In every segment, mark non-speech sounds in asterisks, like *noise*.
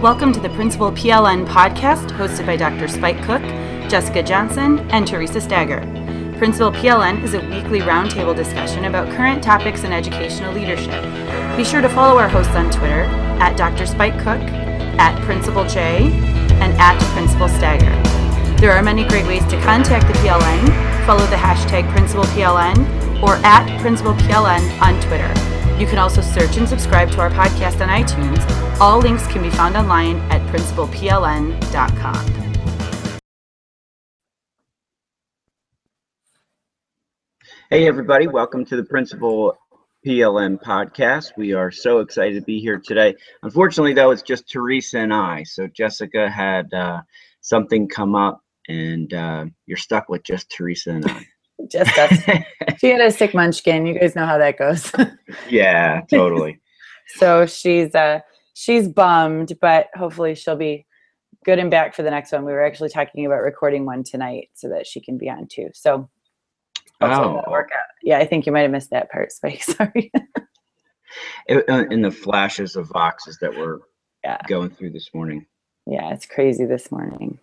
Welcome to the Principal PLN podcast hosted by Dr. Spike Cook, Jessica Johnson, and Theresa Stager. Principal PLN is a weekly roundtable discussion about current topics in educational leadership. Be sure to follow our hosts on Twitter at Dr. Spike Cook, at Principal J, and at Principal Stager. There are many great ways to contact the PLN. Follow the hashtag Principal PLN or at Principal PLN on Twitter. You can also search and subscribe to our podcast on iTunes. All links can be found online at principalpln.com. Hey, everybody, welcome to the Principal PLN podcast. We are so excited to be here today. Unfortunately, though, it's just Theresa and I. So Jessica had uh, something come up, and uh, you're stuck with just Theresa and I. just us. *laughs* she had a sick munchkin. You guys know how that goes. *laughs* yeah, totally. so she's uh she's bummed, but hopefully she'll be good and back for the next one. We were actually talking about recording one tonight so that she can be on too. So oh. work out. Yeah, I think you might have missed that part, Spike. *laughs* Sorry. Uh, in the flashes of voxes that were yeah. going through this morning. Yeah, it's crazy this morning.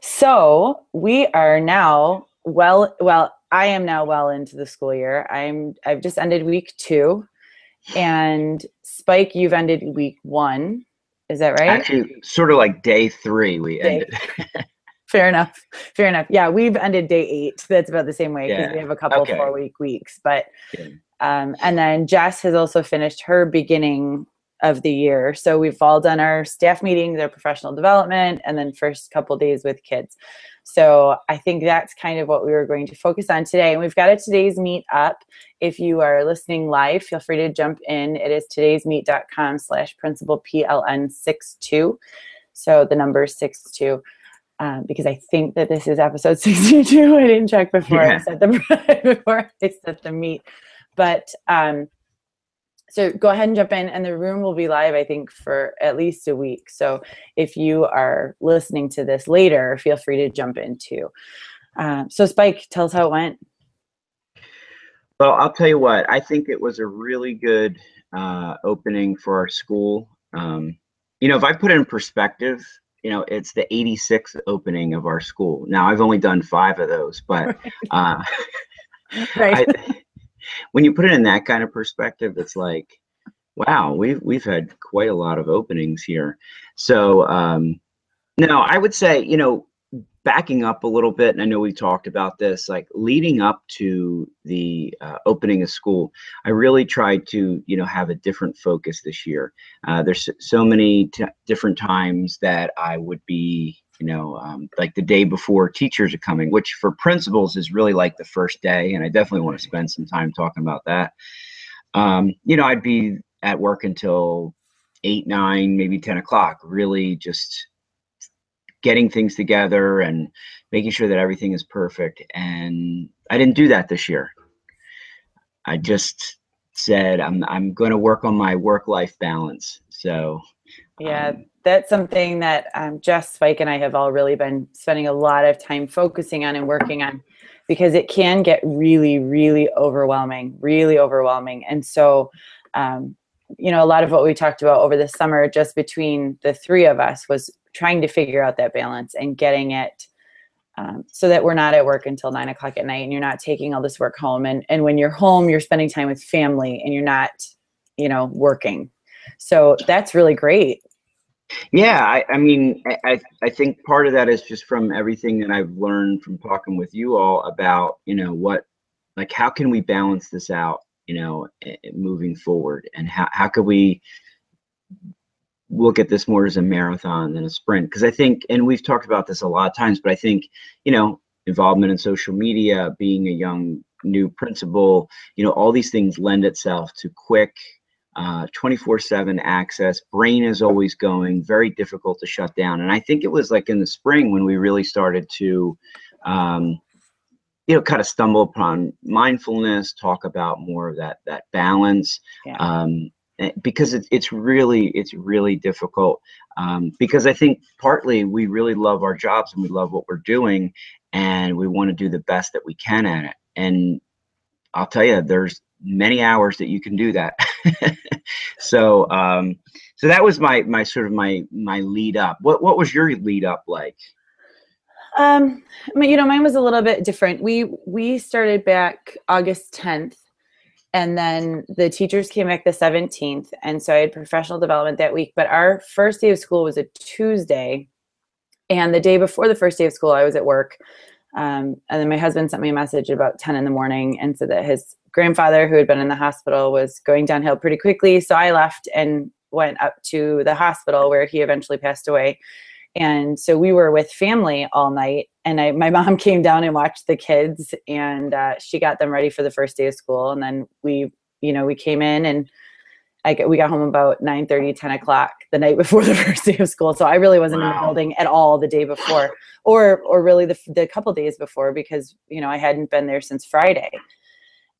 So we are now well well I am now well into the school year. I'm I've just ended week two, and Spike, you've ended week one. Is that right? Actually, sort of like day three. We day. ended. *laughs* Fair enough. Fair enough. Yeah, we've ended day eight. That's about the same way because yeah. we have a couple okay. four week weeks. But yeah. um, and then Jess has also finished her beginning of the year. So we've all done our staff meetings, our professional development, and then first couple days with kids. So I think that's kind of what we were going to focus on today. And we've got a today's meet up. If you are listening live, feel free to jump in. It is today'smeet.com slash principal PLN 62. So the number is 62. Um, because I think that this is episode *laughs* 62. I didn't check before yeah. *laughs* I said the before I set the meet. But um, so go ahead and jump in and the room will be live i think for at least a week. So if you are listening to this later feel free to jump in too. Um, so spike tell us how it went. Well i'll tell you what i think it was a really good uh, opening for our school. Um, you know if i put it in perspective you know it's the 86th opening of our school. Now i've only done five of those but *laughs* uh, right. *laughs* I, *laughs* when you put it in that kind of perspective, it's like, wow, we've we've had quite a lot of openings here. So um, no, I would say, you know, backing up a little bit, and I know we talked about this, like leading up to the uh, opening of school, I really tried to, you know, have a different focus this year. Uh, there's so many different times that I would be you know, um, like the day before teachers are coming, which for principals is really like the first day. And I definitely want to spend some time talking about that. Um, you know, I'd be at work until eight, nine, maybe 10 o'clock, really just getting things together and making sure that everything is perfect. And I didn't do that this year. I just said I'm I'm going to work on my work life balance. So yeah, um, that's something that um, Jess Spike and I have all really been spending a lot of time focusing on and working on because it can get really, really overwhelming, really overwhelming. And so, um, you know, a lot of what we talked about over the summer, just between the three of us, was trying to figure out that balance and getting it um, so that we're not at work until nine o'clock at night and you're not taking all this work home. And, and when you're home, you're spending time with family and you're not, you know, working. So that's really great. Yeah, I, I mean, I, I think part of that is just from everything that I've learned from talking with you all about, you know, what, like, how can we balance this out, you know, moving forward, and how how could we look at this more as a marathon than a sprint? Because I think, and we've talked about this a lot of times, but I think, you know, involvement in social media, being a young new principal, you know, all these things lend itself to quick uh, 24 7 access. Brain is always going, very difficult to shut down. And I think it was like in the spring when we really started to, um, you know, kind of stumble upon mindfulness, talk about more of that that balance. Yeah. Um, eh, because it, it's really it's really difficult um, because i think partly we really love our jobs and we love what we're doing and we want to do the best that we can at it and i'll tell you there's many hours that you can do that. *laughs* so um, so that was my my sort of my my lead up. What what was your lead up like? Um, you know, mine was a little bit different. We we started back August 10th, and then the teachers came back the 17th, and so I had professional development that week. But our first day of school was a Tuesday, and the day before the first day of school, I was at work. Um, and then my husband sent me a message about 10 in the morning and said that his grandfather, who had been in the hospital, was going downhill pretty quickly. So I left and went up to the hospital where he eventually passed away. And so we were with family all night. And I, my *laughs* mom came down and watched the kids, and uh, she got them ready for the first day of school. And then we, you know, we came in and I get, we got home about 9 30, 10 o'clock the night *laughs* before the first day of school. So I really wasn't wow. in the building at all the day before, or or really the the couple days before because you know I hadn't been there since Friday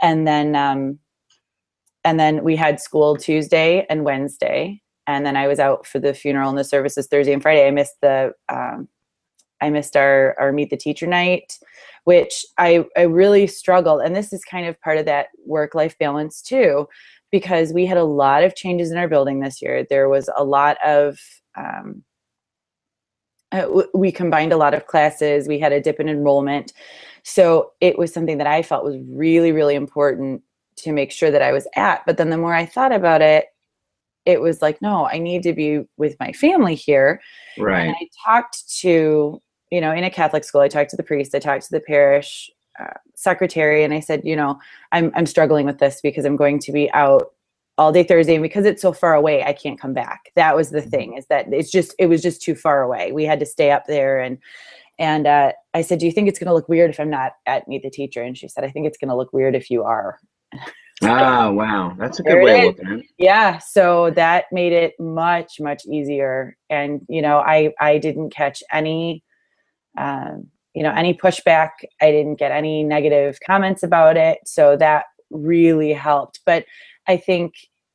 and then um, and then we had school Tuesday and Wednesday, and then I was out for the funeral and the services Thursday and Friday. I missed the um, I missed our our meet the teacher night, which I I really struggled, and this is kind of part of that work life balance too, because we had a lot of changes in our building this year. There was a lot of um, uh, we combined a lot of classes. We had a dip in enrollment. So it was something that I felt was really, really important to make sure that I was at. But then the more I thought about it, it was like, no, I need to be with my family here. Right. And I talked to, you know, in a Catholic school, I talked to the priest, I talked to the parish uh, secretary, and I said, you know, I'm I'm struggling with this because I'm going to be out all day Thursday, and because it's so far away, I can't come back. That was the mm-hmm. thing, is that it's just it was just too far away. We had to stay up there and and uh, I said, Do you think it's going to look weird if I'm not at Meet the Teacher? And she said, I think it's going to look weird if you are. *laughs* ah, wow. That's a good way of looking at it. Yeah. So that made it much, much easier. And, you know, I, I didn't catch any, um, you know, any pushback. I didn't get any negative comments about it. So that really helped. But I think,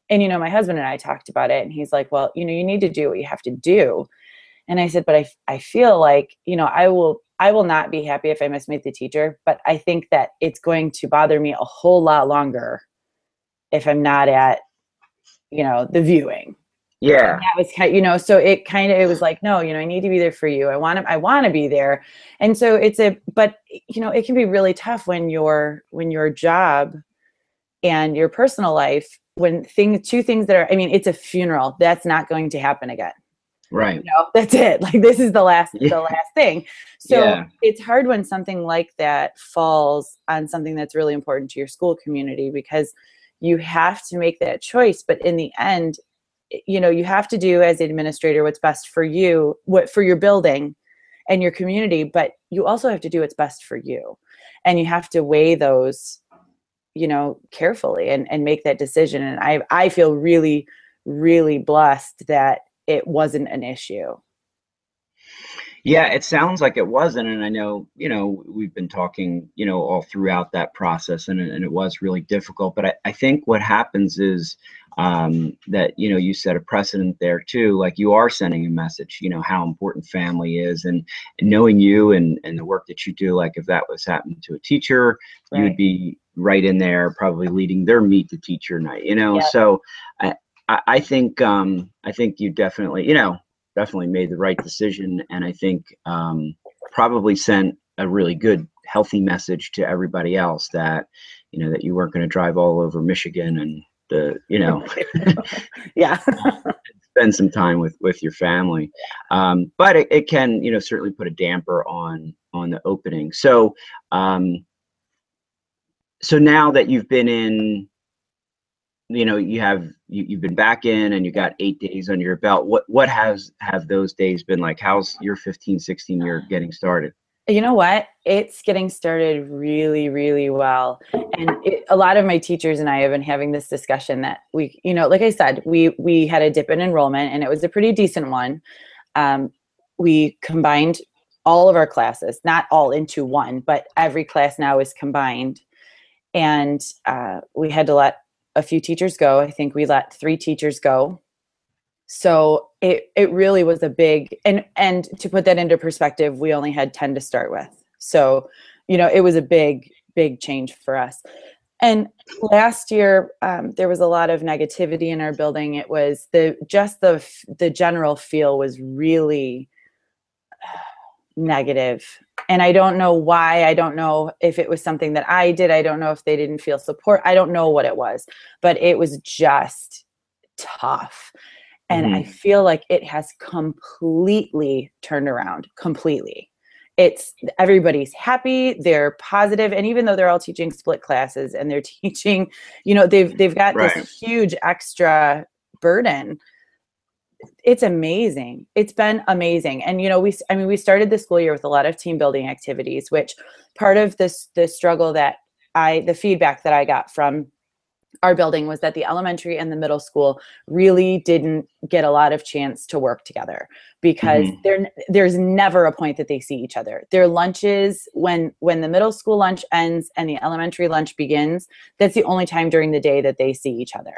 and, you know, my husband and I talked about it, and he's like, well, you know, you need to do what you have to do and i said but i i feel like you know i will i will not be happy if i miss meet the teacher but i think that it's going to bother me a whole lot longer if i'm not at you know the viewing. Yeah. And that was kind you know so it kind of it was like no you know i need to be there for you. I want to i want to be there. And so it's a but you know it can be really tough when your when your job and your personal life when things two things that are i mean it's a funeral. That's not going to happen again right. You know, that's it. *laughs* Like this is the last yeah. the last thing. So yeah. it's hard when something like that falls on something that's really important to your school community because you have to make that choice. But in the end you know you have to do as an administrator what's best for you what for your building and your community but you also have to do what's best for you. And you have to weigh those you know carefully and and make that decision. And i i feel really really blessed that it wasn't an issue. Yeah, it sounds like it wasn't. And I know, you know, we've been talking, you know, all throughout that process and, and it was really difficult. But I, I think what happens is um, that you know you set a precedent there too like you are sending a message you know how important family is and, and knowing you and and the work that you do like if that was happening to a teacher right. you would be right in there probably leading their meet the teacher night you know yep. so i i think um i think you definitely you know definitely made the right decision and i think um probably sent a really good healthy message to everybody else that you know that you weren't going to drive all over michigan and the you know *laughs* yeah. *laughs* spend some time with with your family. Um, but it, it can you know certainly put a damper on on the opening. So um so now that you've been in you know you have you, you've been back in and you got eight days under your belt. What what has have those days been like? How's your 15 16 year getting started? You know what? It's getting started really really well. And it, a lot of my teachers and i have been having this discussion that we you know like i said we we had a dip in enrollment and it was a pretty decent one. Um, we combined all of our classes not all into one but every class now is combined. And uh, we had to let a few teachers go i think we let three teachers go. So it it really was a big and and to put that into perspective we only had 10 to start with. So you know it was a big big change for us. And last year um, there was a lot of negativity in our building. It was the just the the general feel was really negative. And i don't know why. I don't know if it was something that i did. I don't know if they didn't feel support. I don't know what it was. But it was just tough. And mm-hmm. i feel like it has completely turned around. Completely. It's everybody's happy. They're positive. And even though they're all teaching split classes and they're *laughs* teaching you know they've they've got right. this huge extra burden it's amazing it's been amazing and you know we i mean we started the school year with a lot of team building activities which part of this the struggle that i the feedback that i got from our building was that the elementary and the middle school really didn't get a lot of chance to work together because mm-hmm. there there's never a point that they see each other. Their lunches when when the middle school lunch ends and the elementary lunch begins, that's the only time during the day that they see each other.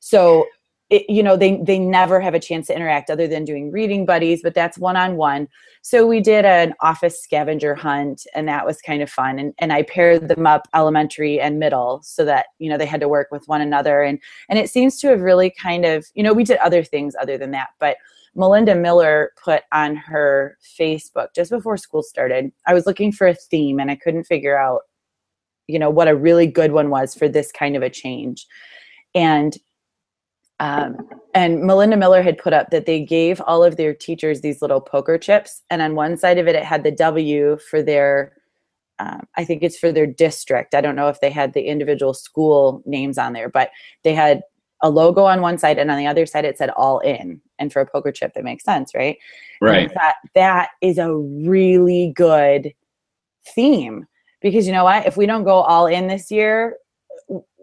So it, you know they they never have a chance to interact other than doing reading buddies but that's one-on-one. So we did an office scavenger hunt and that was kind of fun and, and i paired them up elementary and middle so that you know they had to work with one another and and it seems to have really kind of you know we did other things other than that but melinda miller put on her facebook just before school started i was looking for a theme and i couldn't figure out you know what a really good one was for this kind of a change. And um, and Melinda Miller had put up that they gave all of their teachers these little poker chips, and on one side of it, it had the W for their, um, I think it's for their district. I don't know if they had the individual school names on there, but they had a logo on one side, and on the other side, it said "all in." And for a poker chip, that makes sense, right? Right. That that is a really good theme because you know what? If we don't go all in this year,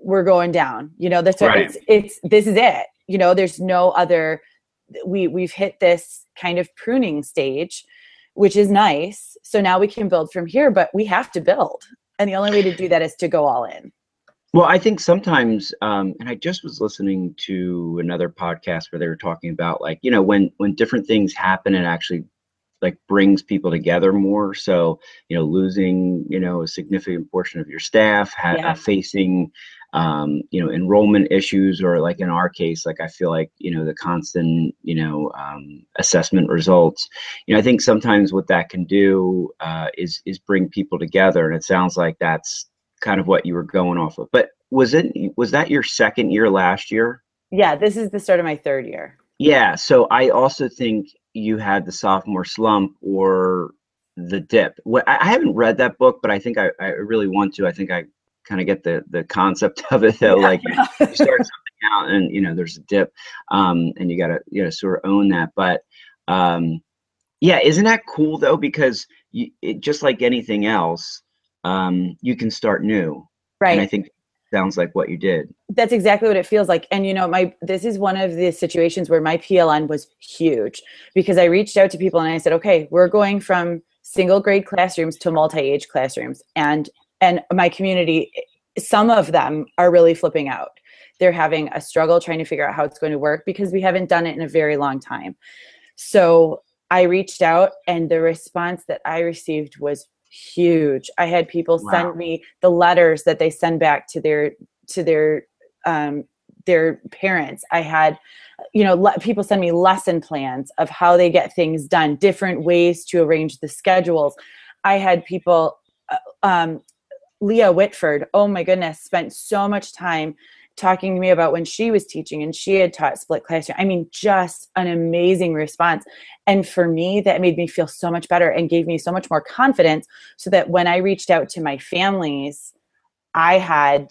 we're going down. You know, that's right. it's, it's this is it. You know, there's no other. We we've hit this kind of pruning stage, which is nice. So now we can build from here, but we have to build, and the only way to do that is to go all in. Well, I think sometimes, um, and I just was listening to another podcast where they were talking about like you know when when different things happen and actually like brings people together more so you know losing you know a significant portion of your staff ha- yeah. facing um, you know enrollment issues or like in our case like i feel like you know the constant you know um, assessment results you know i think sometimes what that can do uh, is is bring people together and it sounds like that's kind of what you were going off of but was it was that your second year last year yeah this is the start of my third year yeah so i also think you had the sophomore slump or the dip. I haven't read that book, but I think I, I really want to. I think I kind of get the the concept *laughs* of it though. Yeah. Like you start something out and you know there's a dip, um, and you gotta you know sort of own that. But um, yeah, isn't that cool though? Because you, it, just like anything else, um, you can start new. Right. And I think sounds like what you did. That's exactly what it feels like. And you know, my this is one of the situations where my PLN was huge because I reached out to people and I said, "Okay, we're going from single grade classrooms to multi-age classrooms." And and my community some of them are really flipping out. they're having a struggle trying to figure out how it's going to work because we haven't done it in a very long time. So I reached out, and the response that I received was huge. I had people wow. send me the letters that they send back to their to their um, their parents. I had, you know, le- people send me lesson plans of how they get things done, different ways to arrange the schedules. I had people, uh, um, Leah Whitford, oh my goodness, spent so much time talking to me about when she was teaching and she had taught split classroom. I mean, just an amazing response. And for me, that made me feel so much better and gave me so much more confidence so that when I reached out to my families, I had,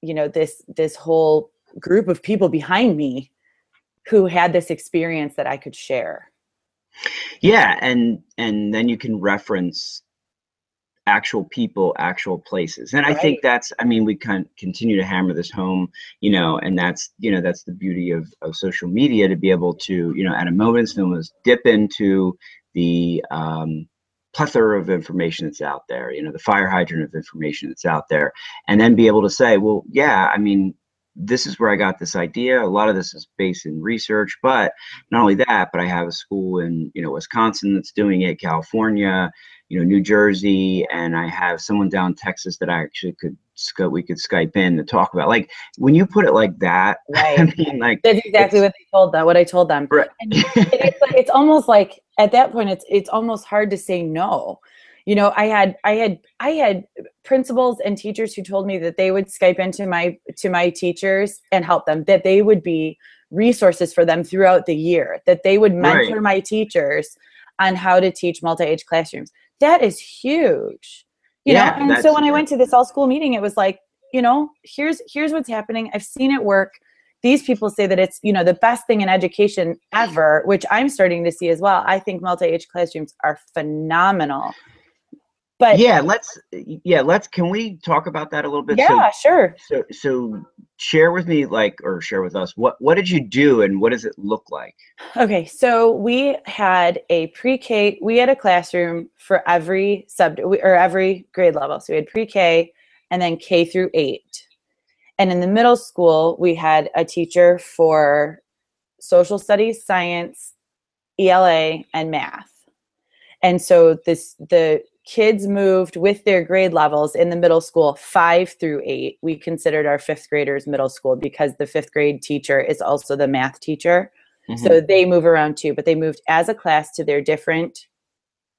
you know, this this whole group of people behind me who had this experience that I could share. Yeah, and and then you can reference actual people, actual places. And right. I think that's I mean we can continue to hammer this home, you know, and that's you know that's the beauty of of social media to be able to, you know, at a moment's notice dip into the um plethora of information that's out there, you know, the fire hydrant of information that's out there, and then be able to say, well, yeah, I mean, this is where I got this idea. A lot of this is based in research, but not only that, but I have a school in you know Wisconsin that's doing it, California, you know New Jersey, and I have someone down Texas that I actually could we could Skype in to talk about. Like when you put it like that, *laughs* right. I mean, like that's exactly what they told them. What I told them. Right. it's, like, it's almost like at that point, it's it's almost hard to say no you know i had i had i had principals and teachers who told me that they would skype into my to my teachers and help them that they would be resources for them throughout the year that they would mentor right. my teachers on how to teach multi-age classrooms that is huge you yeah, know and so when i went to this all school meeting it was like you know here's here's what's happening. I've seen it work. These people say that it's you know the best thing in education ever which i'm starting to see as well. I think multi-age classrooms are phenomenal but yeah let's yeah let's can we talk about that a little bit? Yeah so, sure. so so share with me like or share with us what what did you do and what does it look like? Okay so we had a pre-k we had a classroom for every sub or every grade level. So we had pre-k and then k through 8 and in the middle school we had a teacher for social studies science ela and math. And so this the kids moved with their grade levels in the middle school five through eight. We considered our fifth graders middle school because the fifth grade teacher is also the math teacher. Mm-hmm. So they move around too, but they moved as a class to their different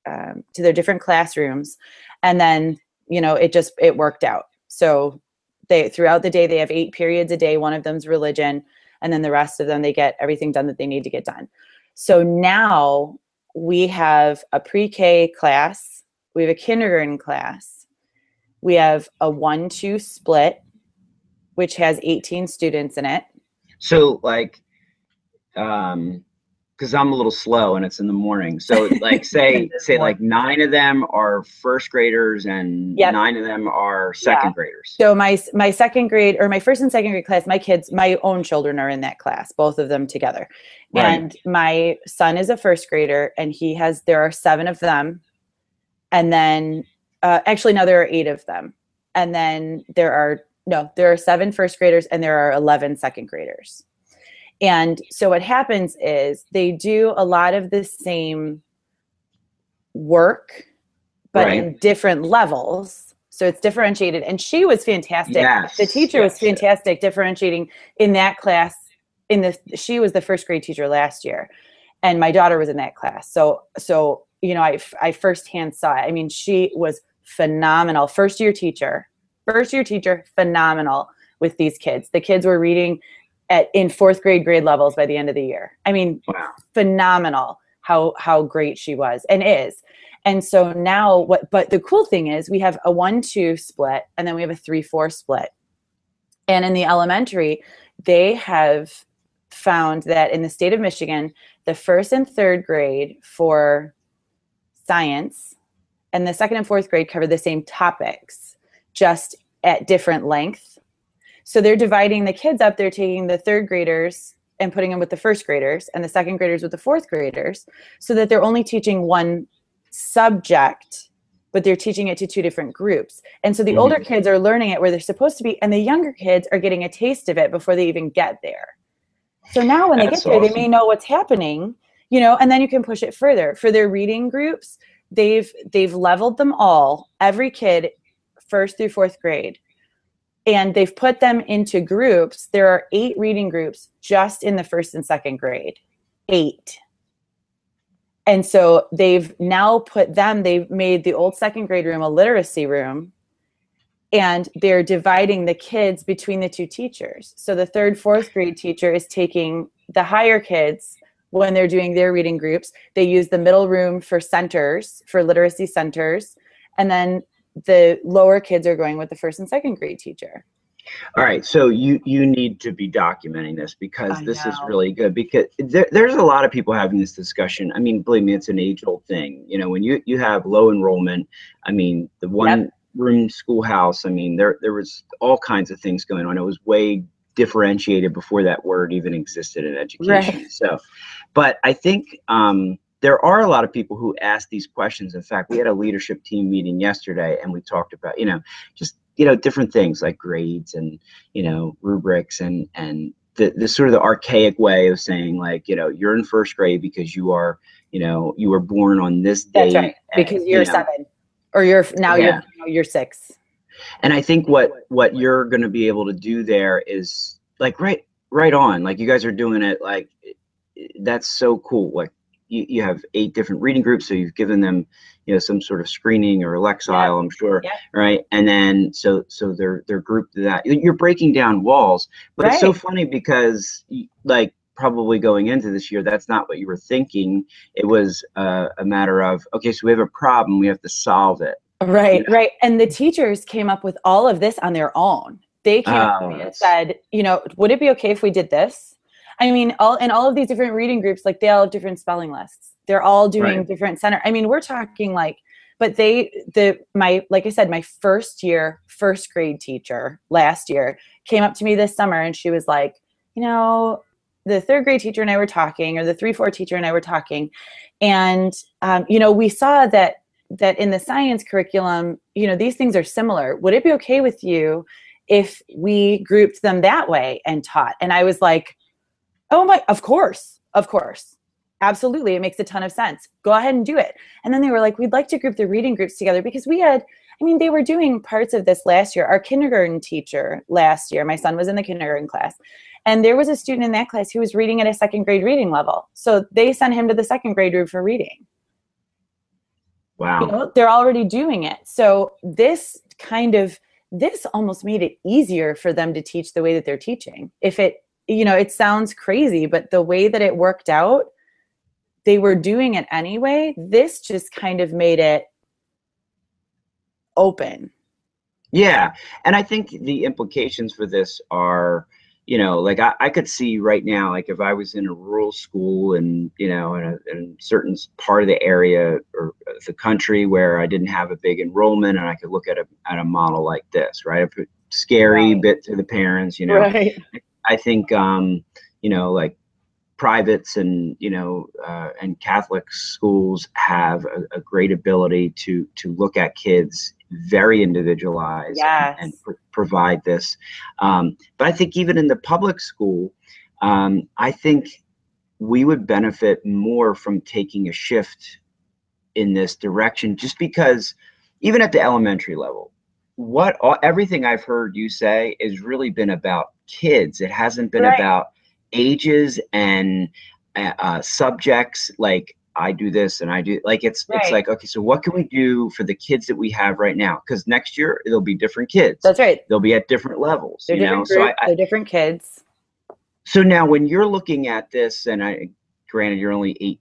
um, to their different classrooms, and then you know it just it worked out. So they throughout the day they have eight periods a day. One of them's religion, and then the rest of them they get everything done that they need to get done. So now we have a pre-K class we have a kindergarten class. We have a one two split, which has 18 students in it. So, like, um, because I'm a little slow and it's in the morning. So, like, *laughs* say, say, like nine of them are first graders and yep. nine of them are second yeah. graders. So my my second grade or my first and second grade class, my kids, my own children are in that class, both of them together. Right. And my son is a first grader, and he has there are seven of them and then uh, actually now there are eight of them. And then there are no there are seven first graders and there are 11 second graders. And so what happens is they do a lot of the same work but right. in different levels. So it's differentiated. And she was fantastic. Yes. the teacher yes. was fantastic differentiating in that class in the she was the first grade teacher last year. And my daughter was in that class. So so you know, I, I firsthand saw it. I mean, she was phenomenal. First year teacher, first year teacher, phenomenal with these kids. The kids were reading at in fourth grade grade levels by the end of the year. I mean, wow. phenomenal how how great she was and is. And so now what but the cool thing is we have a 1-2 split and then we have a 3-4 split. And in the elementary, they have found that in the state of Michigan, the first and third grade for science and the second and fourth grade cover the same topics just at different length so they're dividing the kids up they're taking the third graders and putting them with the first graders and the second graders with the fourth graders so that they're only teaching one subject but they're teaching it to two different groups. And so the mm-hmm. older kids are learning it where they're supposed to be, and the younger kids are getting a taste of it before they even get there. So now when they get there, awesome. they may know what's happening, you know, and then you can push it further. For their reading groups, they've they've leveled them all, every kid, first through fourth grade. And they've put them into groups. There are eight reading groups just in the first and second grade. Eight and so they've now put them they've made the old second grade room a literacy room and they're dividing the kids between the two teachers so the third fourth grade teacher is taking the higher kids when they're doing their reading groups they use the middle room for centers for literacy centers and then the lower kids are going with the first and second grade teacher all right, so you you need to be documenting this because I this know. is really good because there, there's a lot of people having this discussion. I mean, believe me, it's an age old thing. You know, when you you have low enrollment, I mean, the one yep. room schoolhouse. I mean, there there was all kinds of things going on. It was way differentiated before that word even existed in education. Right. So, but I think um, there are a lot of people who ask these questions. In fact, we had a leadership team meeting yesterday, and we talked about you know just you know different things like grades and you know rubrics and and the, the sort of the archaic way of saying like you know you're in first grade because you are you know you were born on this day That's right. because you're you know, seven or you're now yeah. you're you're six and i think what what you're going to be able to do there is like right right on like you guys are doing it like that's so cool like you, you have eight different reading groups so you've given them you know some sort of screening or Lexile, yeah. I'm sure, yeah. right? And then so so they're they're grouped to that. You're breaking down walls, but right. it's so funny because like probably going into this year, that's not what you were thinking. It was uh, a matter of okay, so we have a problem, we have to solve it. Right, you know? right. And the teachers came up with all of this on their own. They came oh, up to me and said, you know, would it be okay if we did this? I mean, all in all of these different reading groups, like they all have different spelling lists. They're all doing right. different center. I mean, we're talking like, but they the my like I said, my first year first grade teacher last year came up to me this summer and she was like, you know, the third grade teacher and I were talking, or the three four teacher and I were talking, and um, you know, we saw that that in the science curriculum, you know, these things are similar. Would it be okay with you if we grouped them that way and taught? And I was like, oh my, of course, of course. Absolutely it makes a ton of sense. Go ahead and do it. And then they were like we'd like to group the reading groups together because we had i mean they were doing parts of this last year our kindergarten teacher last year my son was in the kindergarten class and there was a student in that class who was reading at a second grade reading level. So they sent him to the second grade room for reading. Wow. You know, they're already doing it. So this kind of this almost made it easier for them to teach the way that they're teaching. If it you know it sounds crazy but the way that it worked out they were doing it anyway. This just kind of made it open. Yeah. And I think the implications for this are, you know, like I, I could see right now, like if I was in a rural school and, you know, in a, in a certain part of the area or the country where I didn't have a big enrollment and I could look at a, at a model like this, right? A scary right. bit to the parents, you know, right. I think, um, you know, like privates and you know uh, and Catholic schools have a, a, great ability to to look at kids very individualized yes. and, and pr- provide this. Um, but I think even in the public school, um, I think we would benefit more from taking a shift in this direction, just because even at the elementary level, what all, everything I've heard you say has really been about kids. It hasn't been right. about ages and uh, uh, subjects like I do this and I do like it's right. it's like okay so what can we do for the kids that we have right now because next year it'll be different kids that's right they'll be at different levels they're you know so I, they're different kids so now when you're looking at this and I granted you're only eight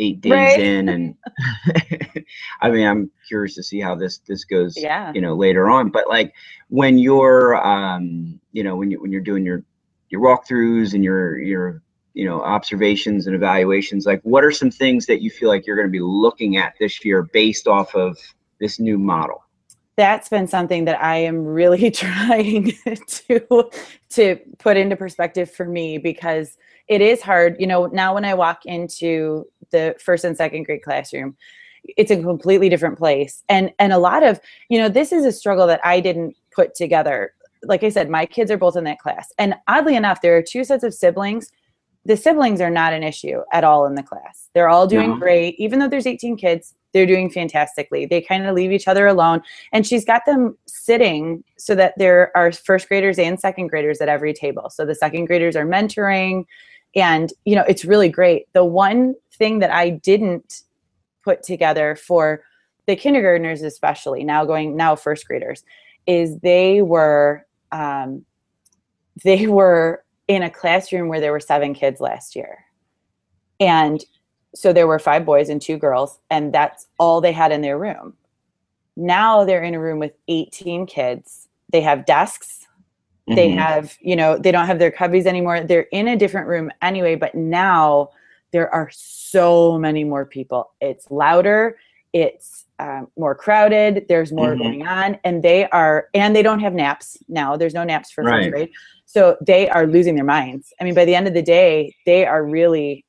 eight days right. in and *laughs* I mean I'm curious to see how this this goes yeah you know later on but like when you're um you know when you when you're doing your your walkthroughs and your your you know observations and evaluations like what are some things that you feel like you're going to be looking at this year based off of this new model that's been something that i am really *laughs* trying *laughs* to to put into perspective for me because it is hard you know now when i walk into the first and second grade classroom it's a completely different place. And and a lot of you know this is a struggle that i didn't put together. Like i said my kids are both in that class. And oddly enough there are two sets of siblings. The siblings are not an issue at all in the class. They're all doing no. great. Even though there's 18 kids they're doing fantastically. They kind of leave each other alone. And she's got them sitting so that there are first graders and second graders at every table. So the second graders are mentoring and you know it's really great. The one thing that i didn't put together for the kindergartners especially now going now first graders is they were um, they were in a classroom where there were seven kids last year. And so there were five boys and two girls and that's all they had in their room. Now they're in a room with 18 kids. They have desks mm-hmm. they have you know they don't have their cubbies anymore they're in a different room anyway but now there are so many more people. It's louder, it's um, more crowded, there's more mm-hmm. going on, and they are, and they don't have naps now. There's no naps for right. first grade. So they are losing their minds. I mean, by the end of the day, they are really,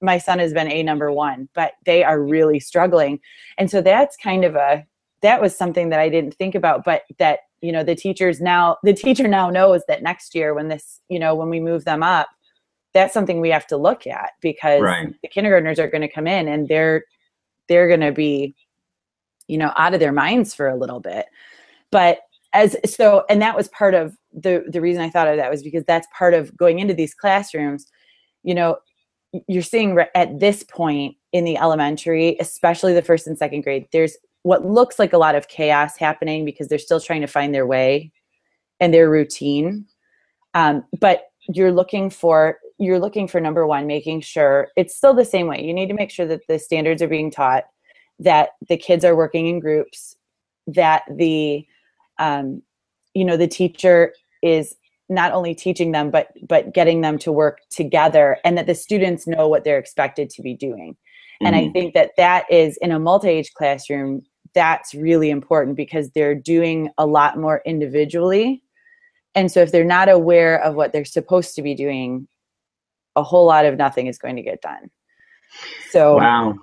my son has been a number one, but they are really struggling. And so that's kind of a, that was something that I didn't think about, but that, you know, the teachers now, the teacher now knows that next year when this, you know, when we move them up, that's something we have to look at because right. the kindergartners are going to come in and they're they're going to be you know out of their minds for a little bit but as so and that was part of the the reason i thought of that was because that's part of going into these classrooms you know you're seeing at this point in the elementary especially the first and second grade there's what looks like a lot of chaos happening because they're still trying to find their way and their routine um, but you're looking for you're looking for number one making sure it's still the same way you need to make sure that the standards are being taught that the kids are working in groups that the um, you know the teacher is not only teaching them but but getting them to work together and that the students know what they're expected to be doing mm-hmm. and i mm-hmm. think that that is in a multi-age classroom that's really important because they're doing a lot more individually and so if they're not aware of what they're supposed to be doing a whole lot of nothing is going to get done. So wow.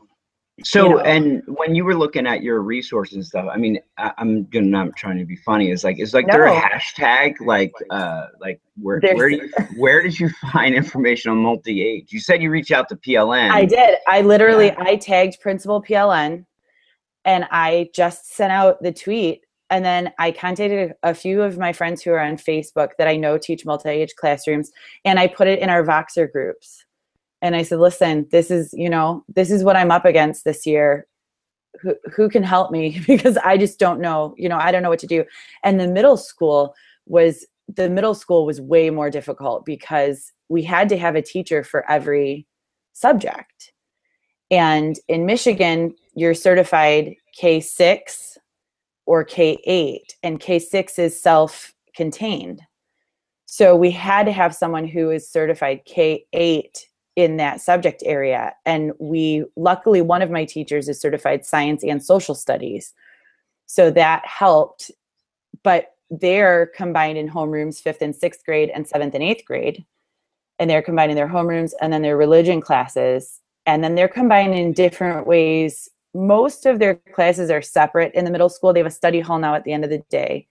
So you know, and when you were looking at your resources and stuff, I mean, I, am gonna not trying to be funny. It's like is like no. there a hashtag like uh like where where do *laughs* you, where did you find information on multi age? You said you reached out to PLN. I did. I literally yeah. I tagged Principal PLN, and I just sent out the tweet and then I contacted a few of my friends who are on Facebook that I know teach multi-age classrooms, and I put it in our Voxer groups. And I said, "Listen, this is you know this is what I'm up against this year. Who who can help me *laughs* because I just don't know. You know, I don't know what to do." And the middle school was the middle school was way more difficult because we had to have a teacher for every subject. And in Michigan, you're certified K6 or K8, and K6 is self contained. So we had to have someone who is certified K8 in that subject area. And we, luckily, one of my teachers is certified science and social studies. So that helped. But they're combined in homerooms fifth and sixth grade and seventh and eighth grade. And they're combining their homerooms and then their religion classes. And then they're combined in different ways most of their classes are separate in the middle school. They have a study hall now at the end of the day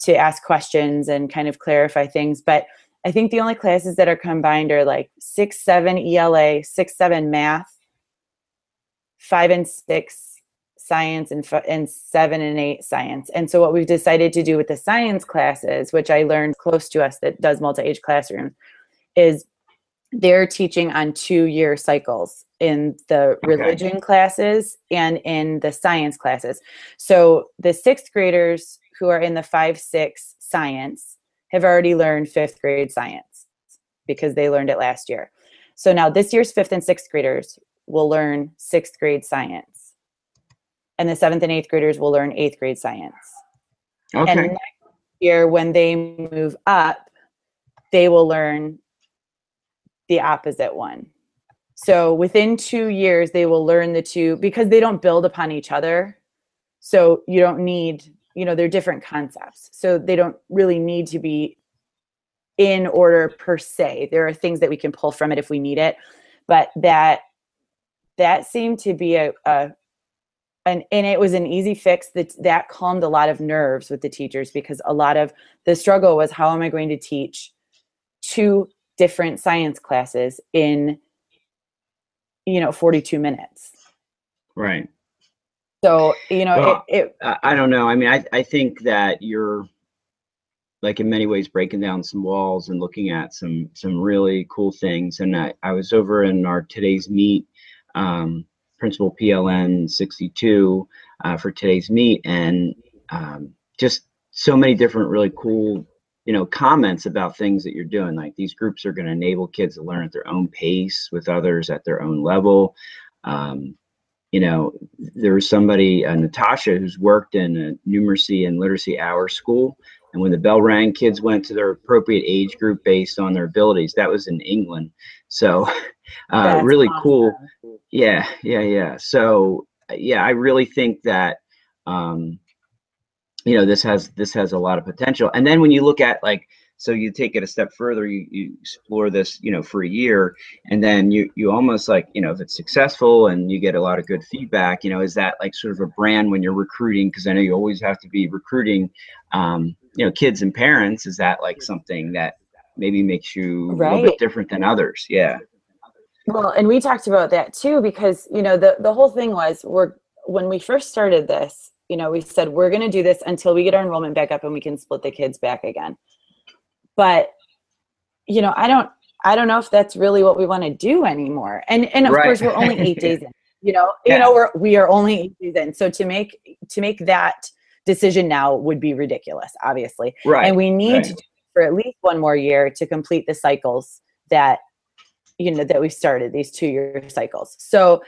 to ask questions and kind of clarify things. But I think the only classes that are combined are like six, seven ELA, six, seven math, five and six science, and, f- and seven and eight science. And so, what we've decided to do with the science classes, which I learned close to us that does multi age classrooms, is they're teaching on two year cycles in the religion okay. classes and in the science classes. So the sixth graders who are in the five, six science have already learned fifth grade science because they learned it last year. So now this year's fifth and sixth graders will learn sixth grade science. And the seventh and eighth graders will learn eighth grade science. Okay. And next year, when they move up, they will learn the opposite one. So within two years, they will learn the two because they don't build upon each other. So you don't need, you know, they're different concepts. So they don't really need to be in order per se. There are things that we can pull from it if we need it. But that that seemed to be a, a and and it was an easy fix that that calmed a lot of nerves with the teachers because a lot of the struggle was how am i going to teach two different science classes in you know 42 minutes. Right. So you know well, it, it i don't know. I mean i i think that you're like in many ways breaking down some walls and looking at some some really cool things. And i, I was over in our today's meet um, principal pln 62 uh, for today's meet and um, just so many different really cool you know comments about things that you're doing. Like these groups are going to enable kids to learn at their own pace with others at their own level. Um, you know there was somebody uh, natasha who's worked in a numeracy and literacy hour school and when the bell rang kids went to their appropriate age group based on their abilities. That was in england. So *laughs* uh, really awesome. cool. Yeah yeah yeah. So yeah i really think that um, you know this has this has a lot of potential. And then when you look at like so you take it a step further you, you explore this you know for a year and then you you almost like you know if it's successful and you get a lot of good feedback you know is that like sort of a brand when you're recruiting? Because i know you always have to be recruiting um, you know kids and parents. Is that like something that maybe makes you right. a little bit different than others? Yeah. Well and we talked about that too because you know the the whole thing was we're when we first started this you know, we said we're going to do this until we get our enrollment back up and we can split the kids back again. But you know, I don't I don't know if that's really what we want to do anymore. And and of right. course we're only 8 days *laughs* in. You know, yeah. you know we're we are only 8 days in. So to make to make that decision now would be ridiculous, obviously. Right. And we need right. to for at least one more year to complete the cycles that you know that we started these two year cycles. So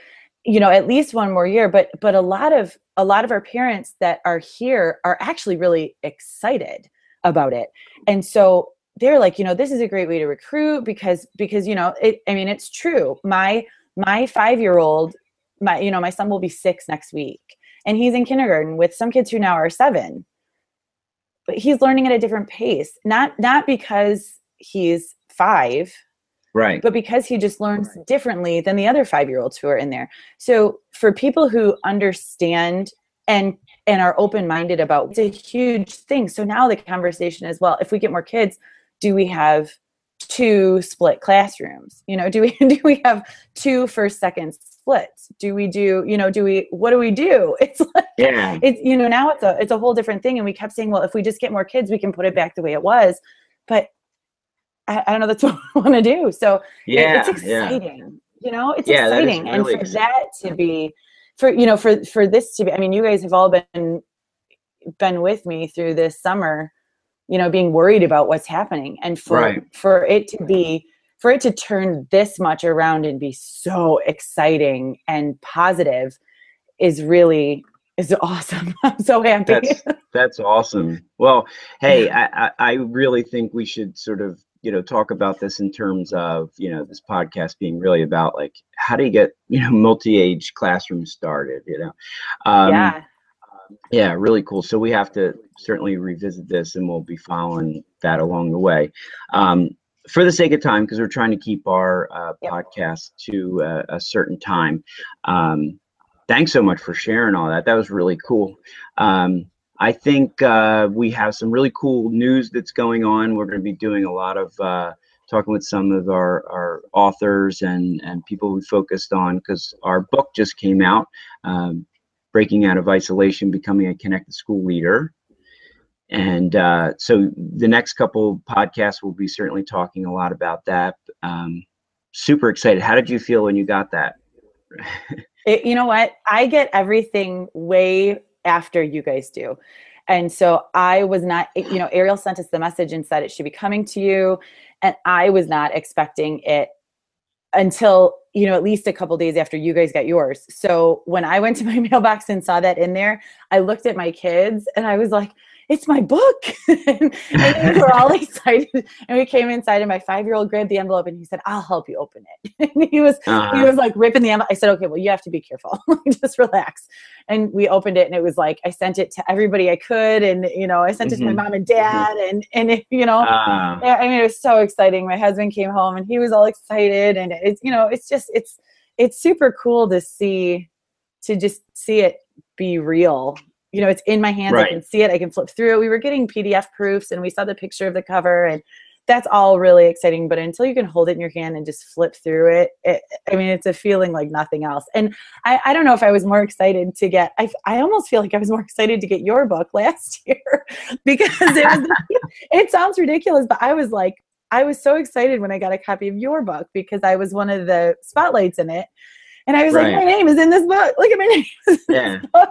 you know at least one more year but but a lot of a lot of our parents that are here are actually really excited about it. And so they're like you know this is a great way to recruit because because you know it i mean it's true. My my five year old my you know my son will be six next week and he's in kindergarten with some kids who now are seven. But he's learning at a different pace not not because he's five Right. But because he just learns right. differently than the other five year olds who are in there. So for people who understand and and are open minded about it's a huge thing. So now the conversation is well, if we get more kids, do we have two split classrooms? You know, do we *laughs* do we have two first second splits? Do we do, you know, do we what do we do? *laughs* It's like yeah. it's you know, now it's a it's a whole different thing. And we kept saying, well, if we just get more kids, we can put it back the way it was. But I, I don't know that's *laughs* what I want to do. So yeah, it's exciting. Yeah. You know, it's yeah, exciting. Really and for exciting. that to be for you know, for for this to be I mean, you guys have all been been with me through this summer, you know, being worried about what's happening. And for right. for it to be for it to turn this much around and be so exciting and positive is really is awesome. *laughs* I'm so happy. That's, that's awesome. Well, hey, I, I really think we should sort of you know talk about this in terms of you know this podcast being really about like how do you get *laughs* you know multi-age classrooms started you know? Um, yeah. yeah really cool. So we have to certainly revisit this and we'll be following that along the way. Um, for the sake of time because we're trying to keep our uh, yep. podcast to uh, a certain time um, thanks so much for sharing all that. That was really cool. Um, I think uh, we have some really cool news that's going on. We're going to be doing a lot of uh, talking with some of our, our authors and, and people we focused on because our book just came out, um, Breaking Out of Isolation, Becoming a Connected School Leader. And uh, so the next couple podcasts will be certainly talking a lot about that. Um, super excited. How did you feel when you got that? *laughs* it, you know what? I get everything way after you guys do. And so I was not, eh, you know, Ariel sent us the message and said it should be coming to you. And I was not expecting it until, you know, at least a couple days after you guys got yours. So when I went to *laughs* my mailbox and saw that in there, I looked at my kids and I was like, it's my book. and, *laughs* and we *laughs* were all excited. And we came inside and my five-year-old grabbed the envelope and he said, I'll help you open it. *laughs* and he was uh-huh. he was like ripping the envelope. I said, okay, well, you have to be careful. Just relax. And we opened it and it was like I sent it to everybody I could. And you know, I sent mm-hmm. it to my mm-hmm. mom and dad. And and it, you know, uh-huh. I mean it was so exciting. My husband came home and he was all excited. And it's you know, it's just it's it's super cool to see to just see it be real. You know, it's in my hands. Right. I can see it. I can flip through it. We were getting PDF proofs and we saw the picture of the cover and that's all really exciting. But until you can hold it in your hand and just flip through it, it I mean, it's a feeling like nothing else. And I, I don't know if I was more excited to get, I, I almost feel like I was more *laughs* excited to get your book last *laughs* year because it was, *laughs* it sounds ridiculous, but I was like, I was so excited when I got a copy of your book because I was one of the spotlights in it. And I was right. like, my name is in this book. Look at my *laughs* name yeah. book.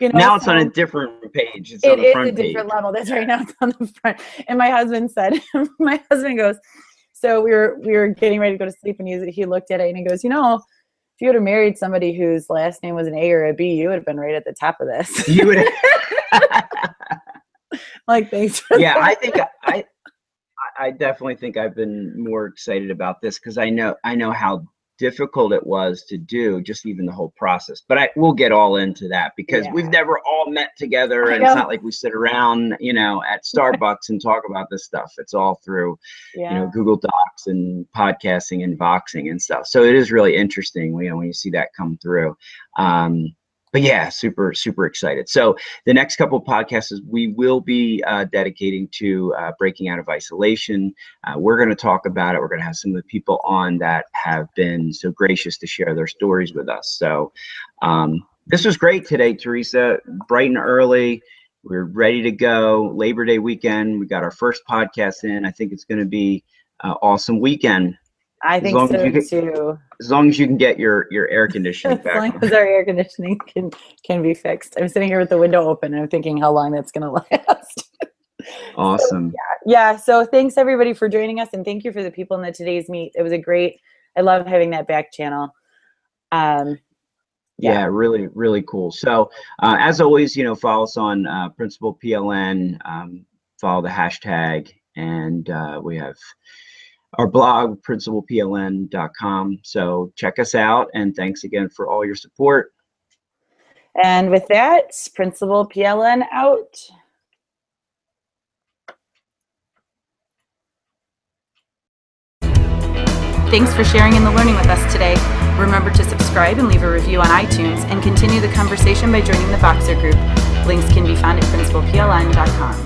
You know, now it's on a different page. It's it on the front a different level. That's right now it's on the front. And my husband said, *laughs* my husband goes, so we were we were getting ready to go to sleep and he, he looked at it and he goes, you know, if you would have married somebody whose last name was an A or a B, you would have been right at the top of this. You would *laughs* like thanks. yeah, that. I think I I definitely think I've been more excited about this because I know I know how difficult it was to do just even the whole process but i we'll get all into that because yeah. we've never all met together and it's not like we sit around you know at starbucks and talk about this stuff it's all through yeah. you know google docs and podcasting and voxing and stuff so it is really interesting you know when you see that come through um but yeah, super, super excited. So the next couple of podcasts is we will be uh, dedicating to uh, breaking out of isolation. Uh, we're going to talk about it. We're going to have some of the people on that have been so gracious to share their stories with us. So um, this was great today, Theresa. Bright and early. We're ready to go. Labor Day weekend. We got our first podcast in. I think it's going to be an awesome weekend. I think so can, too. As long as you can get your your air conditioning back. *laughs* As long as our air conditioning can can be fixed. I'm sitting here with the window open and I'm thinking how long that's going *laughs* to last. *laughs* Awesome. So, yeah. yeah. So thanks everybody for joining us and thank you for the people in the TodaysMeet. It was a great. I love having that back channel. Um, yeah. yeah. really, really cool. So, uh, as always, you know, follow us on uh, Principal PLN, um, follow the hashtag, and uh, we have our blog, principalpln.com. So check us out and thanks again for all your support. And with that, Principal PLN out. Thanks for sharing in the learning with us today. Remember to subscribe and leave a review on iTunes and continue the conversation by joining the Voxer group. Links can be found at principalpln.com.